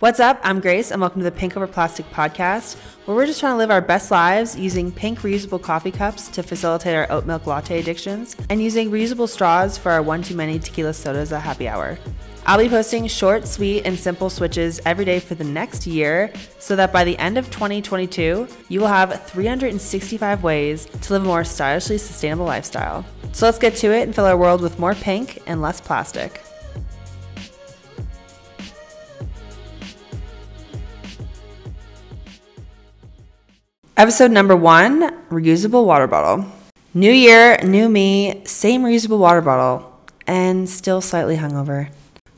What's up? I'm Grace, and welcome to the Pink Over Plastic podcast, where we're just trying to live our best lives using pink reusable coffee cups to facilitate our oat milk latte addictions and using reusable straws for our one too many tequila sodas at happy hour. I'll be posting short, sweet, and simple switches every day for the next year so that by the end of 2022, you will have 365 ways to live a more stylishly sustainable lifestyle. So let's get to it and fill our world with more pink and less plastic. Episode number one reusable water bottle. New year, new me, same reusable water bottle, and still slightly hungover.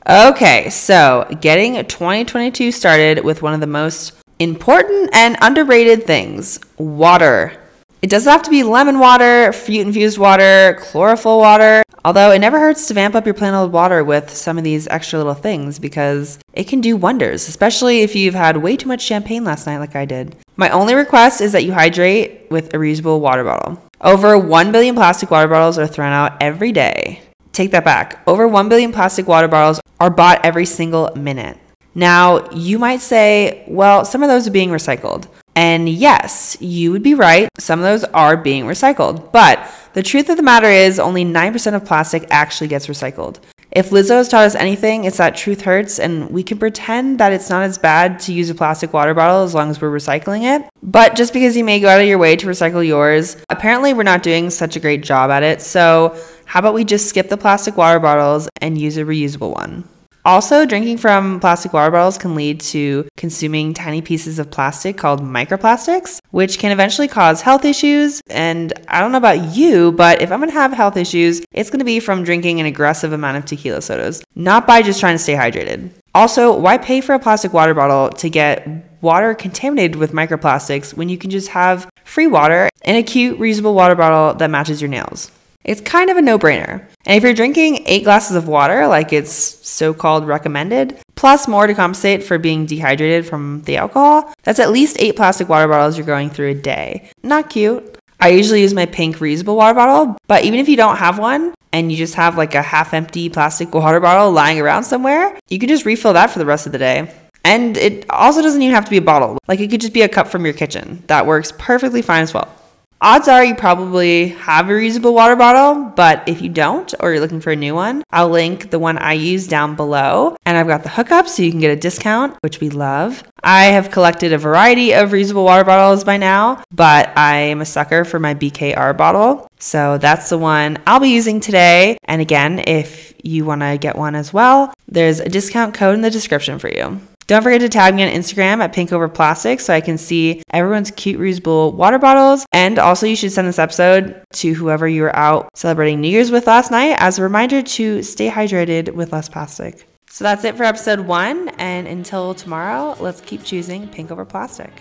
Okay, so getting 2022 started with one of the most important and underrated things water. It doesn't have to be lemon water, fruit infused water, chlorophyll water, although it never hurts to vamp up your plain old water with some of these extra little things because it can do wonders, especially if you've had way too much champagne last night, like I did. My only request is that you hydrate with a reusable water bottle. Over 1 billion plastic water bottles are thrown out every day. Take that back. Over 1 billion plastic water bottles are bought every single minute. Now, you might say, well, some of those are being recycled. And yes, you would be right. Some of those are being recycled. But the truth of the matter is, only 9% of plastic actually gets recycled. If Lizzo has taught us anything, it's that truth hurts, and we can pretend that it's not as bad to use a plastic water bottle as long as we're recycling it. But just because you may go out of your way to recycle yours, apparently we're not doing such a great job at it. So, how about we just skip the plastic water bottles and use a reusable one? Also, drinking from plastic water bottles can lead to consuming tiny pieces of plastic called microplastics, which can eventually cause health issues. And I don't know about you, but if I'm gonna have health issues, it's gonna be from drinking an aggressive amount of tequila sodas, not by just trying to stay hydrated. Also, why pay for a plastic water bottle to get water contaminated with microplastics when you can just have free water in a cute, reusable water bottle that matches your nails? It's kind of a no brainer. And if you're drinking eight glasses of water, like it's so called recommended, plus more to compensate for being dehydrated from the alcohol, that's at least eight plastic water bottles you're going through a day. Not cute. I usually use my pink reusable water bottle, but even if you don't have one and you just have like a half empty plastic water bottle lying around somewhere, you can just refill that for the rest of the day. And it also doesn't even have to be a bottle. Like it could just be a cup from your kitchen. That works perfectly fine as well. Odds are you probably have a reusable water bottle, but if you don't or you're looking for a new one, I'll link the one I use down below. And I've got the hookup so you can get a discount, which we love. I have collected a variety of reusable water bottles by now, but I am a sucker for my BKR bottle. So that's the one I'll be using today. And again, if you want to get one as well, there's a discount code in the description for you. Don't forget to tag me on Instagram at pinkoverplastic so I can see everyone's cute reusable water bottles. And also, you should send this episode to whoever you were out celebrating New Year's with last night as a reminder to stay hydrated with less plastic. So that's it for episode one. And until tomorrow, let's keep choosing pink over plastic.